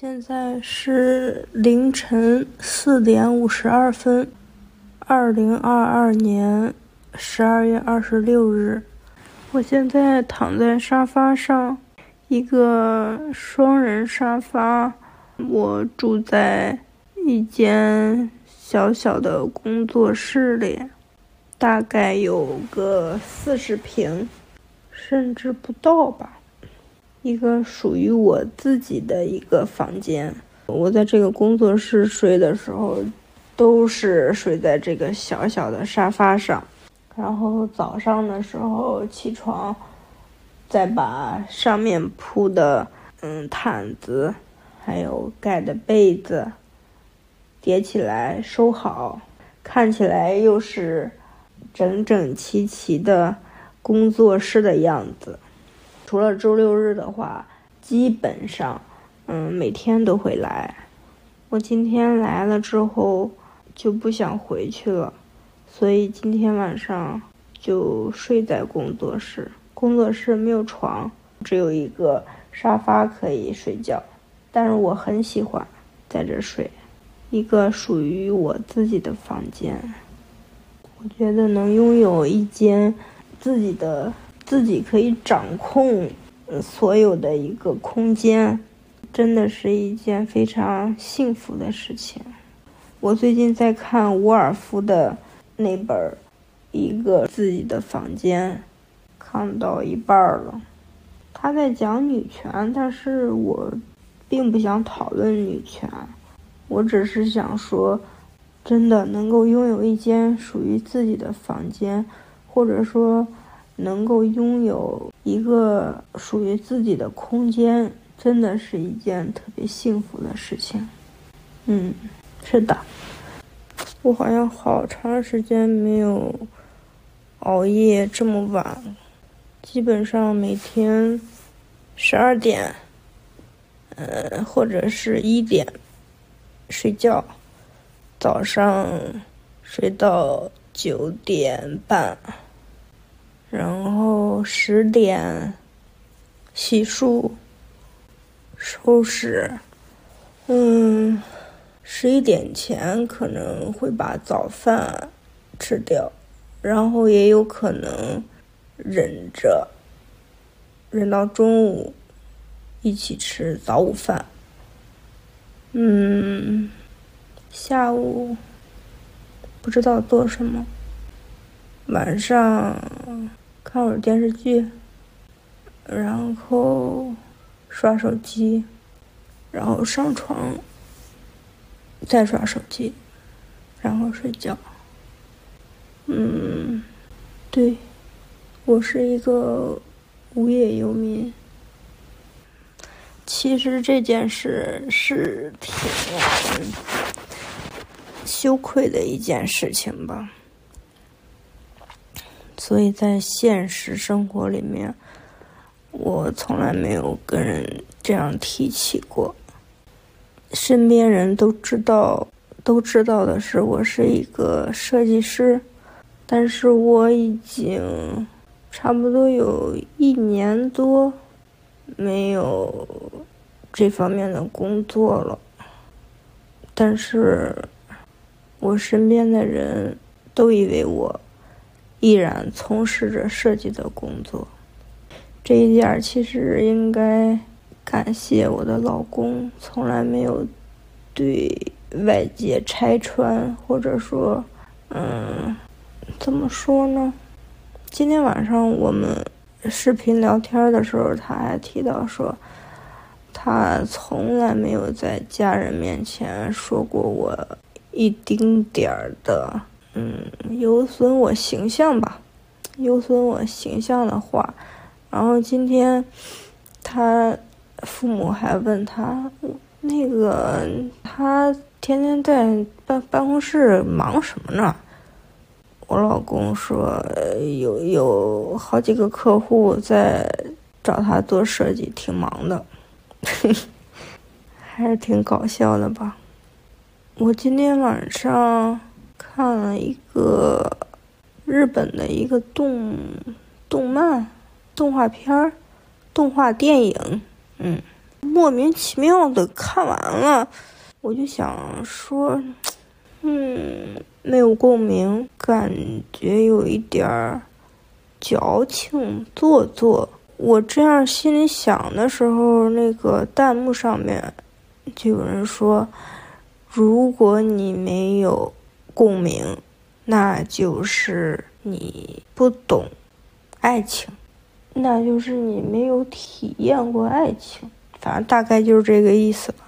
现在是凌晨四点五十二分，二零二二年十二月二十六日。我现在躺在沙发上，一个双人沙发。我住在一间小小的工作室里，大概有个四十平，甚至不到吧。一个属于我自己的一个房间。我在这个工作室睡的时候，都是睡在这个小小的沙发上。然后早上的时候起床，再把上面铺的嗯毯子，还有盖的被子叠起来收好，看起来又是整整齐齐的工作室的样子。除了周六日的话，基本上嗯每天都会来。我今天来了之后就不想回去了。所以今天晚上就睡在工作室。工作室没有床，只有一个沙发可以睡觉。但是我很喜欢在这睡，一个属于我自己的房间。我觉得能拥有一间自己的、自己可以掌控所有的一个空间，真的是一件非常幸福的事情。我最近在看沃尔夫的。那本一个自己的房间，看到一半了。他在讲女权，但是我并不想讨论女权，我只是想说，真的能够拥有一间属于自己的房间，或者说能够拥有一个属于自己的空间，真的是一件特别幸福的事情。嗯，是的。我好像好长时间没有熬夜这么晚，基本上每天十二点，呃或者是一点睡觉，早上睡到九点半，然后十点洗漱收拾，嗯。十一点前可能会把早饭吃掉，然后也有可能忍着，忍到中午一起吃早午饭。嗯，下午不知道做什么，晚上看会儿电视剧，然后刷手机，然后上床。再刷手机，然后睡觉。嗯，对，我是一个无业游民。其实这件事是挺羞愧的一件事情吧。所以在现实生活里面，我从来没有跟人这样提起过。身边人都知道，都知道的是我是一个设计师，但是我已经差不多有一年多没有这方面的工作了。但是，我身边的人都以为我依然从事着设计的工作，这一点其实应该。感谢我的老公，从来没有对外界拆穿，或者说，嗯，怎么说呢？今天晚上我们视频聊天的时候，他还提到说，他从来没有在家人面前说过我一丁点儿的，嗯，有损我形象吧，有损我形象的话。然后今天他。父母还问他，那个他天天在办办公室忙什么呢？我老公说有有好几个客户在找他做设计，挺忙的，还是挺搞笑的吧。我今天晚上看了一个日本的一个动动漫动画片儿，动画电影。嗯，莫名其妙的看完了，我就想说，嗯，没有共鸣，感觉有一点儿矫情做作。我这样心里想的时候，那个弹幕上面就有人说：“如果你没有共鸣，那就是你不懂爱情，那就是你没有体验过爱情。”反正大概就是这个意思吧。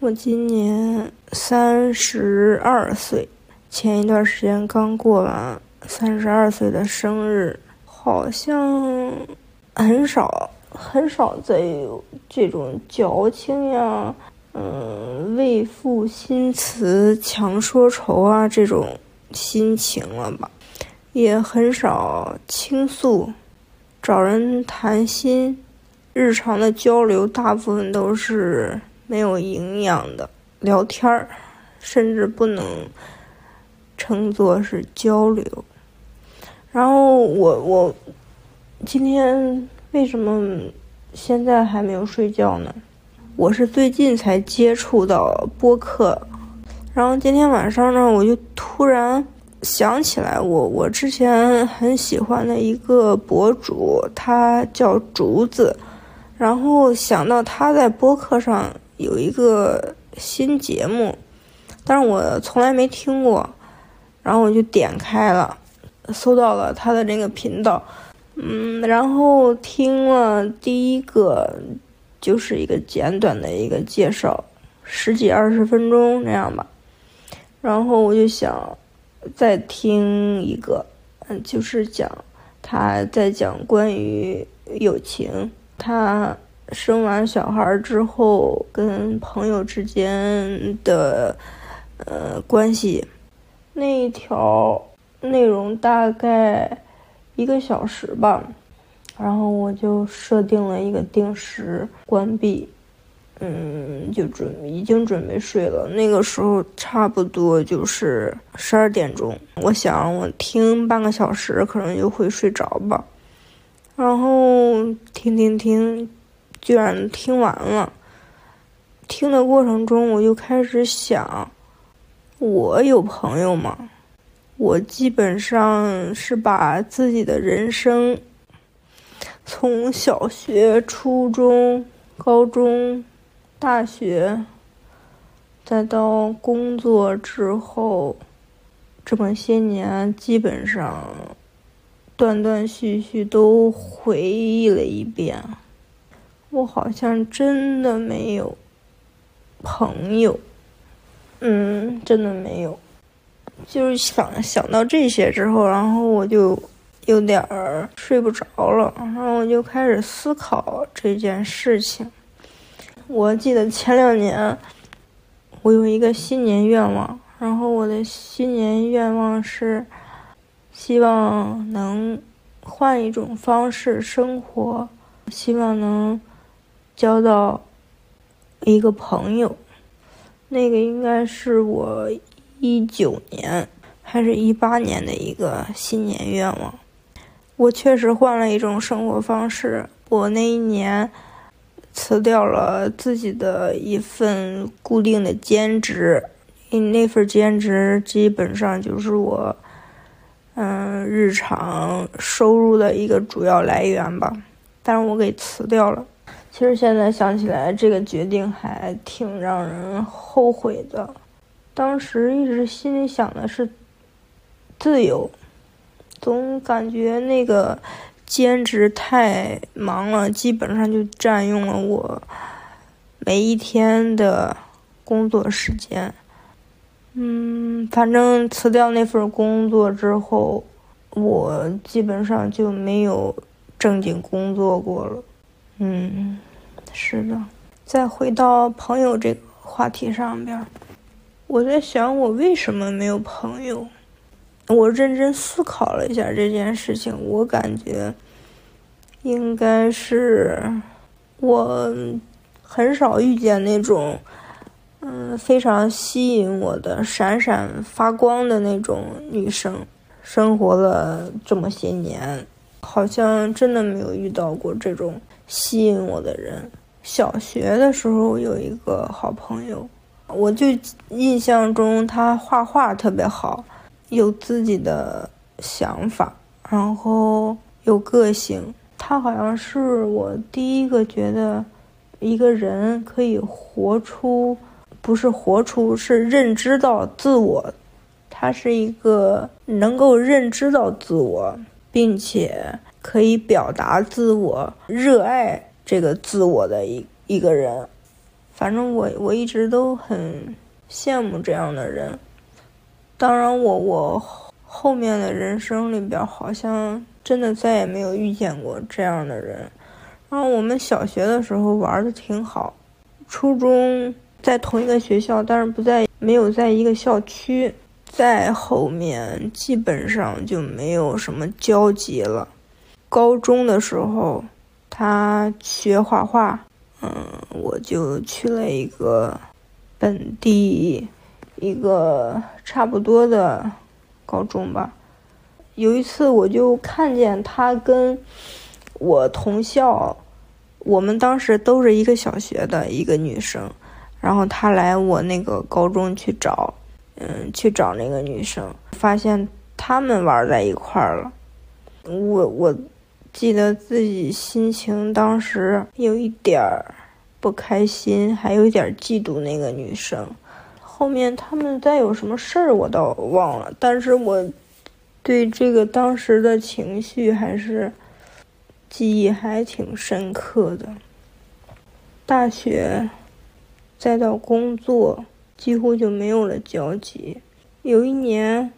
我今年三十二岁，前一段时间刚过完三十二岁的生日，好像。很少很少再有这种矫情呀，嗯，为赋新词强说愁啊这种心情了吧？也很少倾诉，找人谈心，日常的交流大部分都是没有营养的聊天儿，甚至不能称作是交流。然后我我。今天为什么现在还没有睡觉呢？我是最近才接触到播客，然后今天晚上呢，我就突然想起来，我我之前很喜欢的一个博主，他叫竹子，然后想到他在播客上有一个新节目，但是我从来没听过，然后我就点开了，搜到了他的那个频道。嗯，然后听了第一个，就是一个简短的一个介绍，十几二十分钟那样吧。然后我就想再听一个，嗯，就是讲他在讲关于友情，他生完小孩之后跟朋友之间的呃关系，那一条内容大概。一个小时吧，然后我就设定了一个定时关闭，嗯，就准已经准备睡了。那个时候差不多就是十二点钟，我想我听半个小时可能就会睡着吧，然后听听听，居然听完了。听的过程中，我就开始想，我有朋友吗？我基本上是把自己的人生，从小学、初中、高中、大学，再到工作之后，这么些年，基本上断断续续都回忆了一遍。我好像真的没有朋友，嗯，真的没有。就是想想到这些之后，然后我就有点儿睡不着了，然后我就开始思考这件事情。我记得前两年我有一个新年愿望，然后我的新年愿望是希望能换一种方式生活，希望能交到一个朋友。那个应该是我。一九年还是一八年的一个新年愿望，我确实换了一种生活方式。我那一年辞掉了自己的一份固定的兼职，那份兼职基本上就是我嗯日常收入的一个主要来源吧。但是我给辞掉了。其实现在想起来，这个决定还挺让人后悔的。当时一直心里想的是自由，总感觉那个兼职太忙了，基本上就占用了我每一天的工作时间。嗯，反正辞掉那份工作之后，我基本上就没有正经工作过了。嗯，是的。再回到朋友这个话题上边。我在想，我为什么没有朋友？我认真思考了一下这件事情，我感觉应该是我很少遇见那种嗯非常吸引我的、闪闪发光的那种女生。生活了这么些年，好像真的没有遇到过这种吸引我的人。小学的时候有一个好朋友，我就印象中他画画特别好，有自己的想法，然后有个性。他好像是我第一个觉得一个人可以活出，不是活出，是认知到自我。他是一个能够认知到自我，并且可以表达自我、热爱这个自我的一一个人。反正我我一直都很羡慕这样的人。当然，我我后面的人生里边好像。真的再也没有遇见过这样的人。然后我们小学的时候玩的挺好，初中在同一个学校，但是不在，没有在一个校区。在后面基本上就没有什么交集了。高中的时候，他学画画，嗯，我就去了一个本地一个差不多的高中吧。有一次，我就看见他跟我同校，我们当时都是一个小学的一个女生，然后他来我那个高中去找，嗯，去找那个女生，发现他们玩在一块儿了。我我记得自己心情当时有一点儿不开心，还有一点嫉妒那个女生。后面他们再有什么事儿，我倒忘了，但是我。对这个当时的情绪还是记忆还挺深刻的。大学再到工作，几乎就没有了交集。有一年，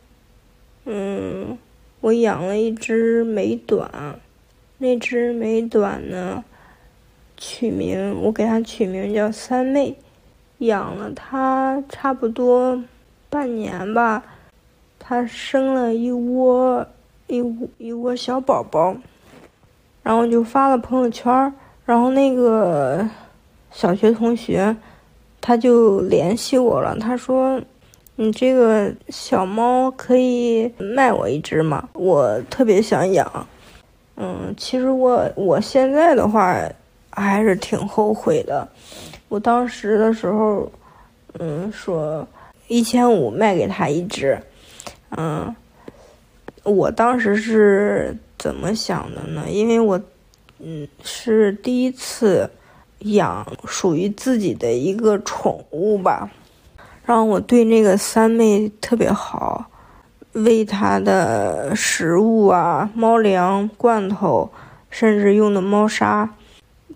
嗯，我养了一只美短，那只美短呢，取名我给它取名叫三妹，养了它差不多半年吧。它生了一窝一窝一窝小宝宝，然后就发了朋友圈儿然后那个小学同学他就联系我了，他说：“你这个小猫可以卖我一只吗？我特别想养。”嗯，其实我我现在的话还是挺后悔的，我当时的时候，嗯，说一千五卖给他一只。嗯，我当时是怎么想的呢？因为我，嗯，是第一次养属于自己的一个宠物吧，然后我对那个三妹特别好，喂它的食物啊、猫粮、罐头，甚至用的猫砂，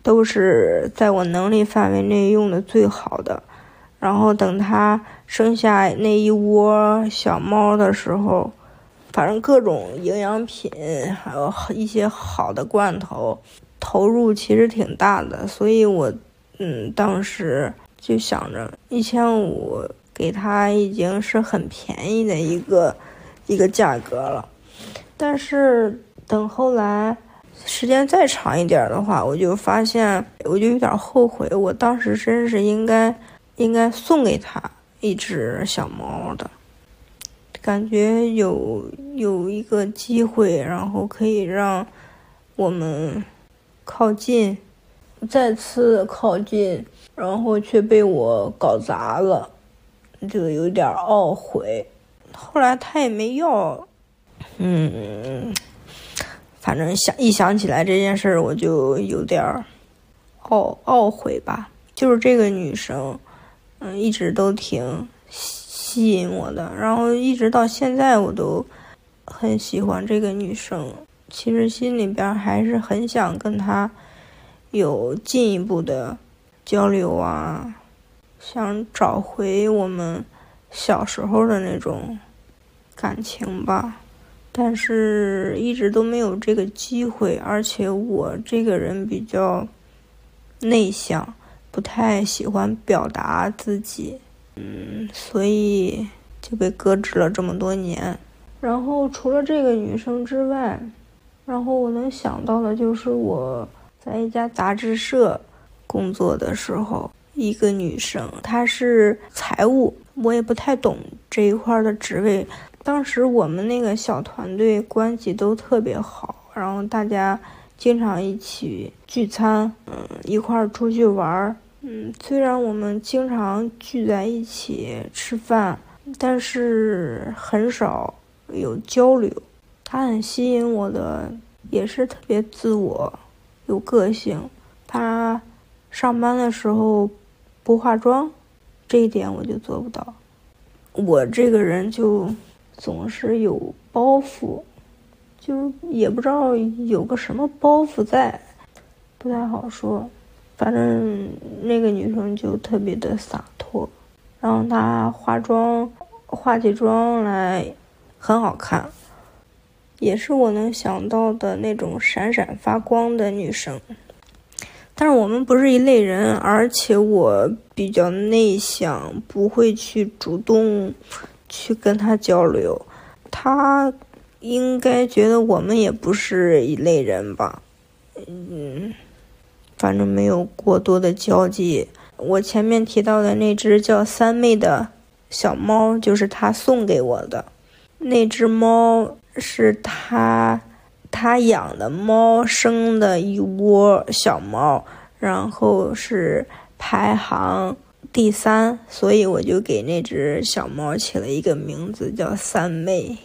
都是在我能力范围内用的最好的。然后等它生下那一窝小猫的时候，反正各种营养品，还有一些好的罐头，投入其实挺大的。所以我，嗯，当时就想着一千五给它已经是很便宜的一个一个价格了。但是等后来时间再长一点的话，我就发现我就有点后悔，我当时真是应该。应该送给他一只小猫的，感觉有有一个机会，然后可以让我们靠近，再次靠近，然后却被我搞砸了，就有点懊悔。后来他也没要，嗯，反正想一想起来这件事儿，我就有点懊懊悔吧。就是这个女生。嗯，一直都挺吸引我的，然后一直到现在我都很喜欢这个女生。其实心里边还是很想跟她有进一步的交流啊，想找回我们小时候的那种感情吧，但是一直都没有这个机会，而且我这个人比较内向。不太喜欢表达自己，嗯，所以就被搁置了这么多年。然后除了这个女生之外，然后我能想到的就是我在一家杂志社工作的时候，一个女生，她是财务，我也不太懂这一块的职位。当时我们那个小团队关系都特别好，然后大家。经常一起聚餐，嗯，一块儿出去玩儿，嗯，虽然我们经常聚在一起吃饭，但是很少有交流。他很吸引我的，也是特别自我，有个性。他上班的时候不化妆，这一点我就做不到。我这个人就总是有包袱。就是也不知道有个什么包袱在，不太好说。反正那个女生就特别的洒脱，然后她化妆，化起妆来很好看，也是我能想到的那种闪闪发光的女生。但是我们不是一类人，而且我比较内向，不会去主动去跟他交流。他。应该觉得我们也不是一类人吧，嗯，反正没有过多的交际。我前面提到的那只叫三妹的小猫，就是他送给我的。那只猫是他他养的猫生的一窝小猫，然后是排行第三，所以我就给那只小猫起了一个名字，叫三妹。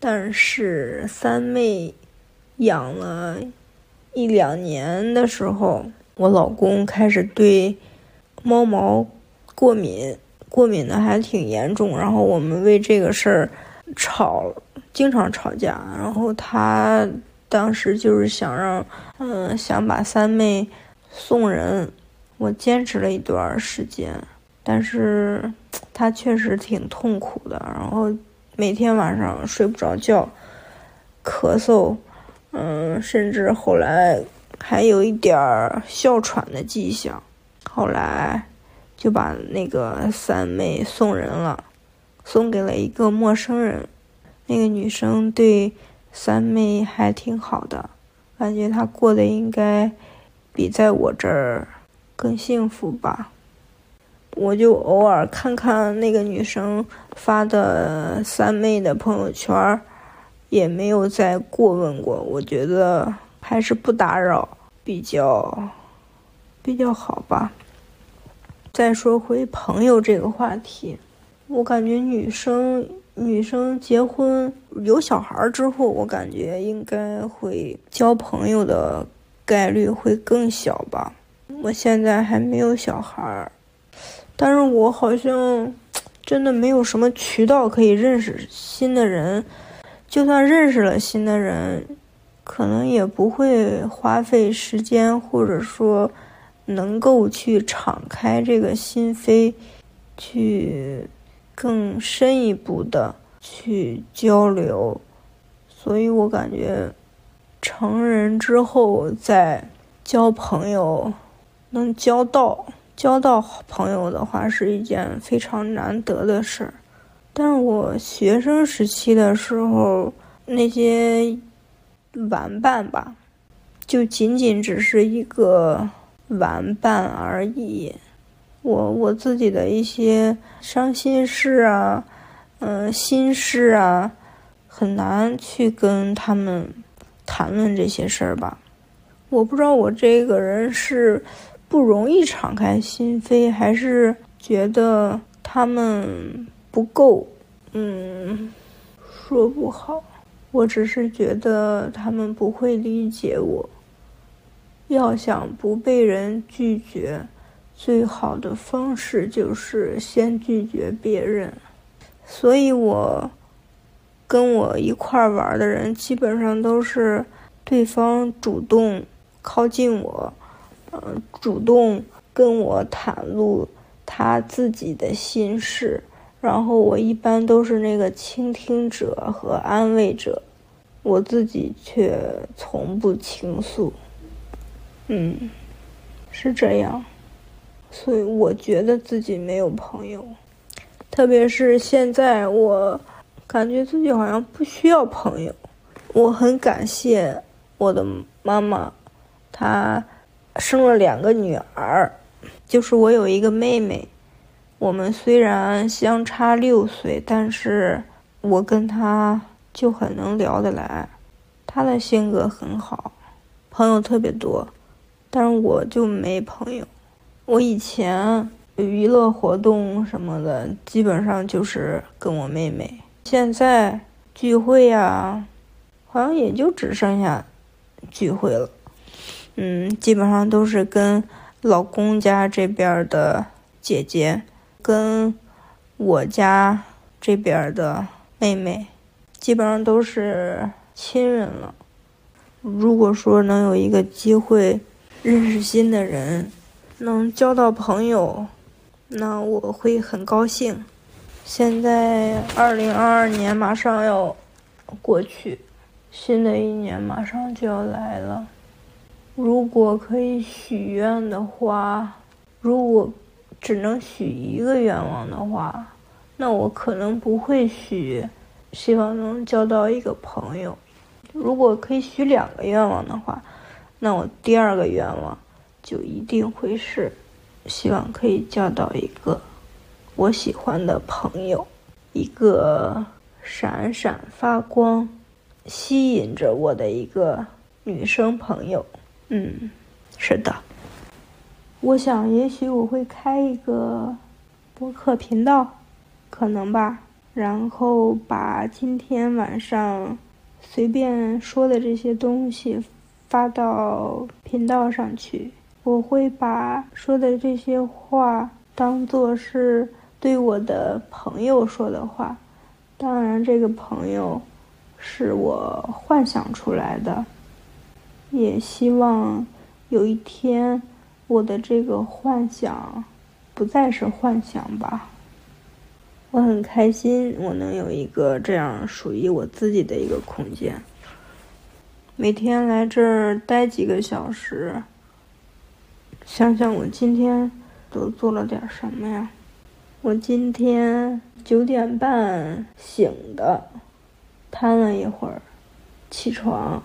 但是三妹养了一两年的时候，我老公开始对猫毛过敏，过敏的还挺严重。然后我们为这个事儿吵，经常吵架。然后他当时就是想让，嗯，想把三妹送人。我坚持了一段时间，但是他确实挺痛苦的。然后。每天晚上睡不着觉，咳嗽，嗯，甚至后来还有一点儿哮喘的迹象。后来就把那个三妹送人了，送给了一个陌生人。那个女生对三妹还挺好的，感觉她过得应该比在我这儿更幸福吧。我就偶尔看看那个女生发的三妹的朋友圈，也没有再过问过。我觉得还是不打扰比较比较好吧。再说回朋友这个话题，我感觉女生女生结婚有小孩之后，我感觉应该会交朋友的概率会更小吧。我现在还没有小孩儿。但是我好像真的没有什么渠道可以认识新的人，就算认识了新的人，可能也不会花费时间，或者说能够去敞开这个心扉，去更深一步的去交流。所以我感觉成人之后再交朋友，能交到。交到好朋友的话是一件非常难得的事儿，但是我学生时期的时候，那些玩伴吧，就仅仅只是一个玩伴而已。我我自己的一些伤心事啊，嗯，心事啊，很难去跟他们谈论这些事儿吧。我不知道我这个人是。不容易敞开心扉，还是觉得他们不够，嗯，说不好。我只是觉得他们不会理解我。要想不被人拒绝，最好的方式就是先拒绝别人。所以我跟我一块玩的人，基本上都是对方主动靠近我。嗯，主动跟我袒露他自己的心事，然后我一般都是那个倾听者和安慰者，我自己却从不倾诉。嗯，是这样，所以我觉得自己没有朋友，特别是现在，我感觉自己好像不需要朋友。我很感谢我的妈妈，她。生了两个女儿，就是我有一个妹妹。我们虽然相差六岁，但是我跟她就很能聊得来。她的性格很好，朋友特别多，但是我就没朋友。我以前娱乐活动什么的，基本上就是跟我妹妹。现在聚会呀，好像也就只剩下聚会了。嗯，基本上都是跟老公家这边的姐姐，跟我家这边的妹妹，基本上都是亲人了。如果说能有一个机会认识新的人，能交到朋友，那我会很高兴。现在二零二二年马上要过去，新的一年马上就要来了。如果可以许愿的话，如果只能许一个愿望的话，那我可能不会许，希望能交到一个朋友。如果可以许两个愿望的话，那我第二个愿望就一定会是，希望可以交到一个我喜欢的朋友，一个闪闪发光、吸引着我的一个女生朋友。嗯，是的，我想也许我会开一个播客频道，可能吧。然后把今天晚上随便说的这些东西发到频道上去。我会把说的这些话当做是对我的朋友说的话，当然这个朋友是我幻想出来的。也希望有一天，我的这个幻想不再是幻想吧。我很开心，我能有一个这样属于我自己的一个空间。每天来这儿待几个小时，想想我今天都做了点什么呀？我今天九点半醒的，瘫了一会儿，起床。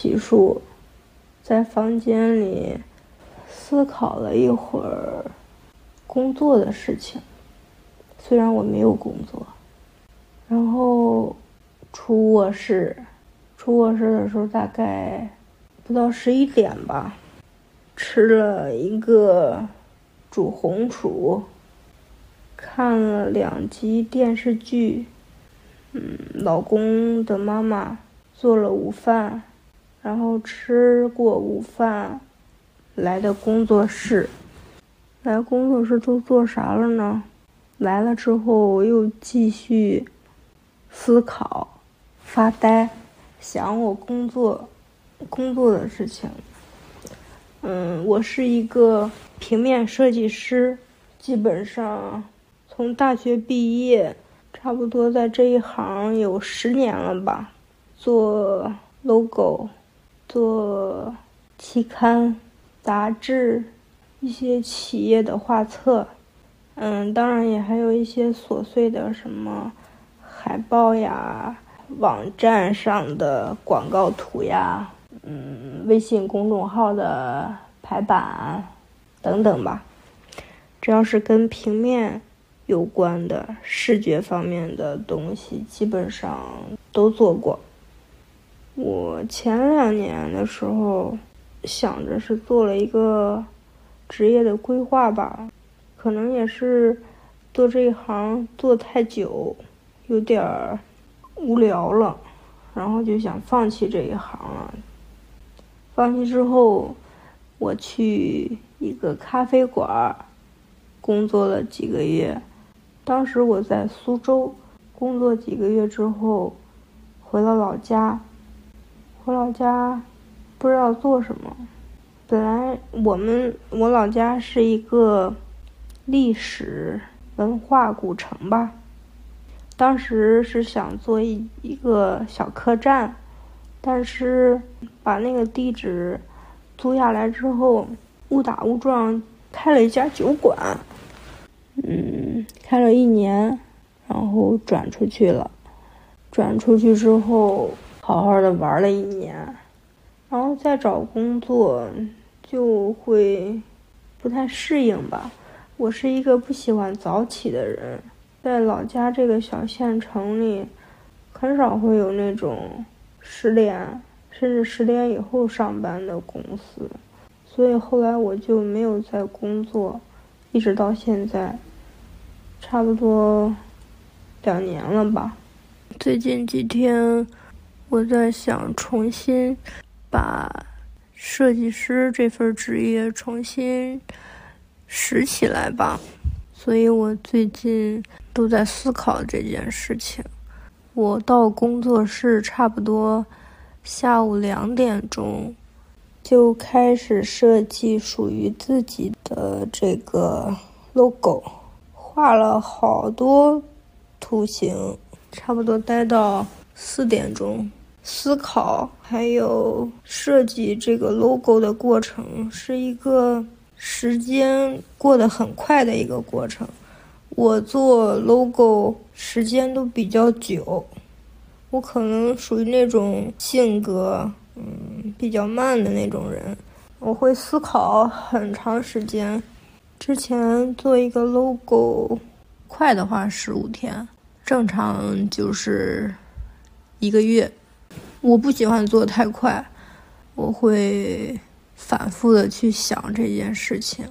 洗漱，在房间里思考了一会儿工作的事情。虽然我没有工作，然后出卧室，出卧室的时候大概不到十一点吧，吃了一个煮红薯，看了两集电视剧。嗯，老公的妈妈做了午饭。然后吃过午饭，来的工作室，来工作室都做啥了呢？来了之后我又继续思考、发呆，想我工作工作的事情。嗯，我是一个平面设计师，基本上从大学毕业，差不多在这一行有十年了吧，做 logo。做期刊、杂志，一些企业的画册，嗯，当然也还有一些琐碎的什么海报呀、网站上的广告图呀，嗯，微信公众号的排版等等吧。只要是跟平面有关的视觉方面的东西，基本上都做过。我前两年的时候，想着是做了一个职业的规划吧，可能也是做这一行做太久，有点儿无聊了，然后就想放弃这一行了。放弃之后，我去一个咖啡馆工作了几个月，当时我在苏州工作几个月之后，回了老家。我老家不知道做什么。本来我们我老家是一个历史文化古城吧，当时是想做一一个小客栈，但是把那个地址租下来之后，误打误撞开了一家酒馆，嗯，开了一年，然后转出去了。转出去之后。好好的玩了一年，然后再找工作就会不太适应吧。我是一个不喜欢早起的人，在老家这个小县城里，很少会有那种十点、甚至十点以后上班的公司，所以后来我就没有再工作，一直到现在，差不多两年了吧。最近几天，我在想重新把设计师这份职业重新拾起来吧，所以我最近都在思考这件事情。我到工作室差不多。下午两点钟，就开始设计属于自己的这个 logo，画了好多图形，差不多待到四点钟。思考还有设计这个 logo 的过程，是一个时间过得很快的一个过程。我做 logo 时间都比较久。我可能属于那种性格，嗯，比较慢的那种人。我会思考很长时间。之前做一个 logo，快的话十五天，正常就是一个月。我不喜欢做太快，我会反复的去想这件事情，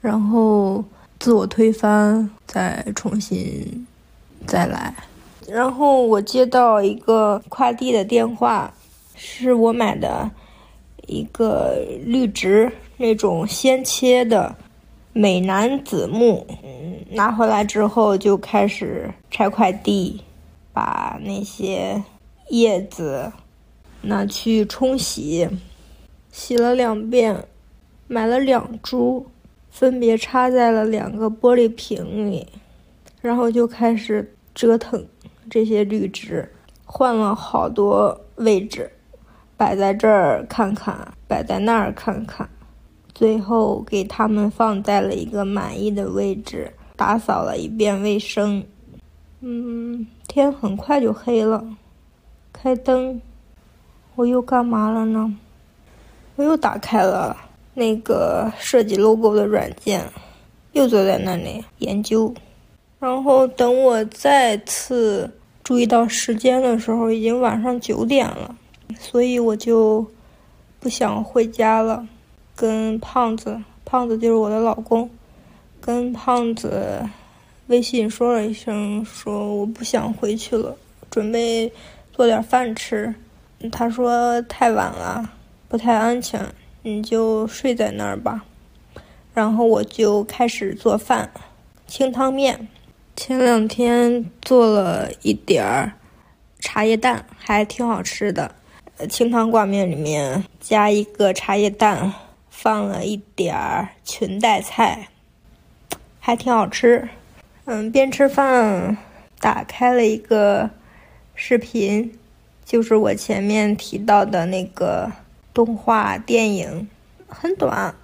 然后自我推翻，再重新再来。然后我接到一个快递的电话，是我买的一个绿植那种鲜切的美男子木，嗯，拿回来之后就开始拆快递，把那些叶子拿去冲洗，洗了两遍，买了两株，分别插在了两个玻璃瓶里，然后就开始折腾。这些绿植换了好多位置，摆在这儿看看，摆在那儿看看，最后给它们放在了一个满意的位置，打扫了一遍卫生。嗯，天很快就黑了，开灯，我又干嘛了呢？我又打开了那个设计 logo 的软件，又坐在那里研究。然后等我再次注意到时间的时候，已经晚上九点了，所以我就不想回家了。跟胖子，胖子就是我的老公，跟胖子微信说了一声，说我不想回去了，准备做点饭吃。他说太晚了，不太安全，你就睡在那儿吧。然后我就开始做饭，清汤面。前两天做了一点儿茶叶蛋，还挺好吃的。清汤挂面里面加一个茶叶蛋，放了一点儿裙带菜，还挺好吃。嗯，边吃饭打开了一个视频，就是我前面提到的那个动画电影，很短，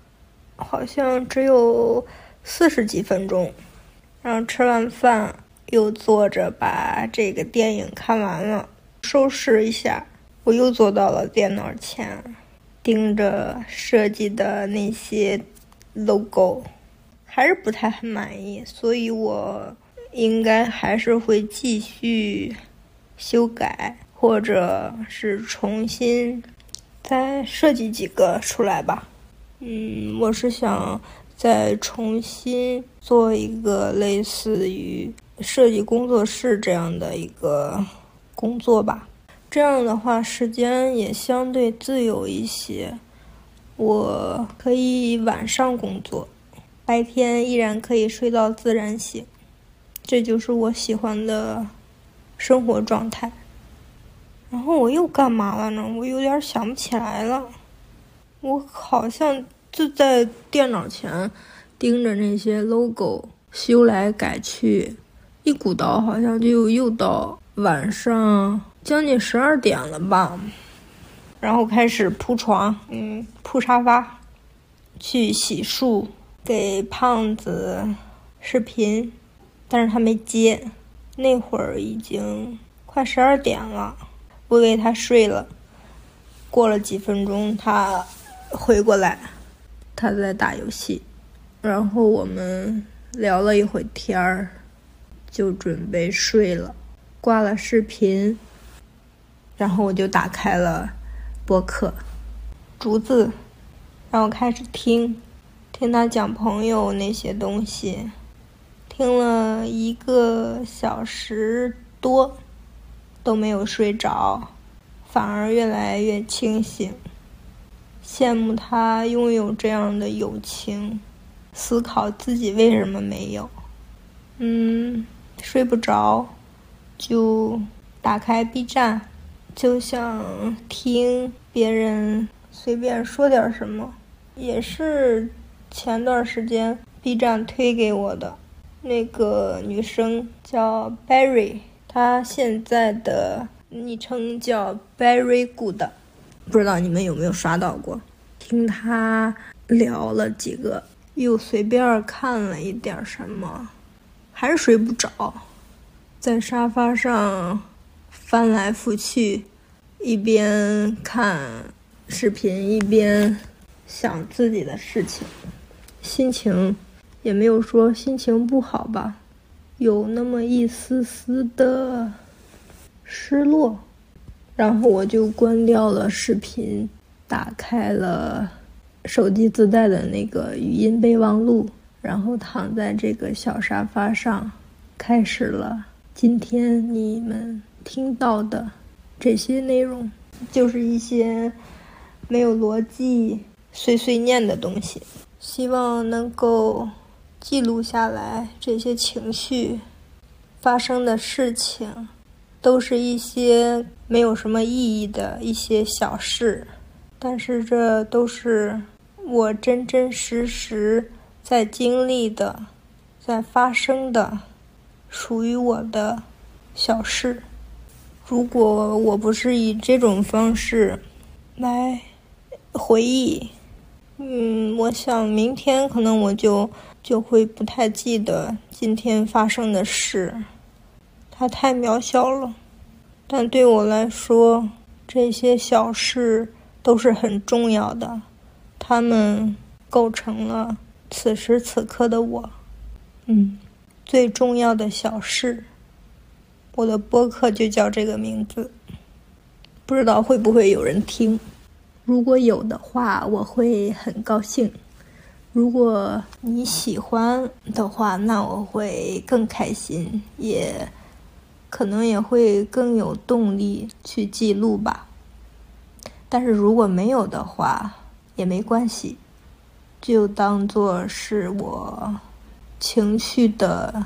好像只有四十几分钟。然后吃完饭，又坐着把这个电影看完了，收拾一下，我又坐到了电脑前，盯着设计的那些 logo，还是不太很满意，所以我应该还是会继续修改，或者是重新再设计几个出来吧。嗯，我是想。再重新做一个类似于设计工作室这样的一个工作吧，这样的话时间也相对自由一些。我可以晚上工作，白天依然可以睡到自然醒，这就是我喜欢的生活状态。然后我又干嘛了呢？我有点想不起来了，我好像。就在电脑前盯着那些 logo 修来改去，一鼓捣好像就又到晚上将近十二点了吧，然后开始铺床，嗯，铺沙发，去洗漱，给胖子视频，但是他没接，那会儿已经快十二点了，我以为他睡了，过了几分钟他回过来。他在打游戏，然后我们聊了一会天儿，就准备睡了，挂了视频，然后我就打开了播客。竹子，让我开始听，听他讲朋友那些东西，听了一个小时多，都没有睡着，反而越来越清醒。羡慕他拥有这样的友情，思考自己为什么没有。嗯，睡不着，就打开 B 站，就想听别人随便说点什么。也是前段时间 B 站推给我的，那个女生叫 Berry，她现在的昵称叫 Berry Good。不知道你们有没有刷到过？听她聊了几个，又随便看了一点什么，还是睡不着，在沙发上翻来覆去，一边看视频一边想自己的事情，心情也没有说心情不好吧，有那么一丝丝的失落。然后我就关掉了视频，打开了手机自带的那个语音备忘录，然后躺在这个小沙发上，开始了今天你们听到的这些内容，就是一些没有逻辑、碎碎念的东西，希望能够记录下来这些情绪发生的事情。都是一些没有什么意义的一些小事，但是这都是我真真实实在经历的，在发生的，属于我的小事。如果我不是以这种方式来回忆，嗯，我想明天可能我就就会不太记得今天发生的事。它太渺小了，但对我来说，这些小事都是很重要的，它们构成了此时此刻的我。嗯，最重要的小事，我的播客就叫这个名字。不知道会不会有人听？如果有的话，我会很高兴。如果你喜欢的话，那我会更开心，也。可能也会更有动力去记录吧，但是如果没有的话也没关系，就当做是我情绪的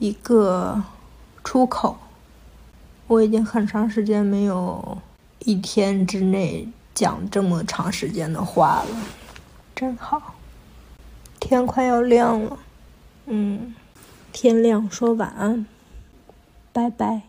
一个出口。我已经很长时间没有一天之内讲这么长时间的话了，真好。天快要亮了，嗯，天亮说晚安。拜拜。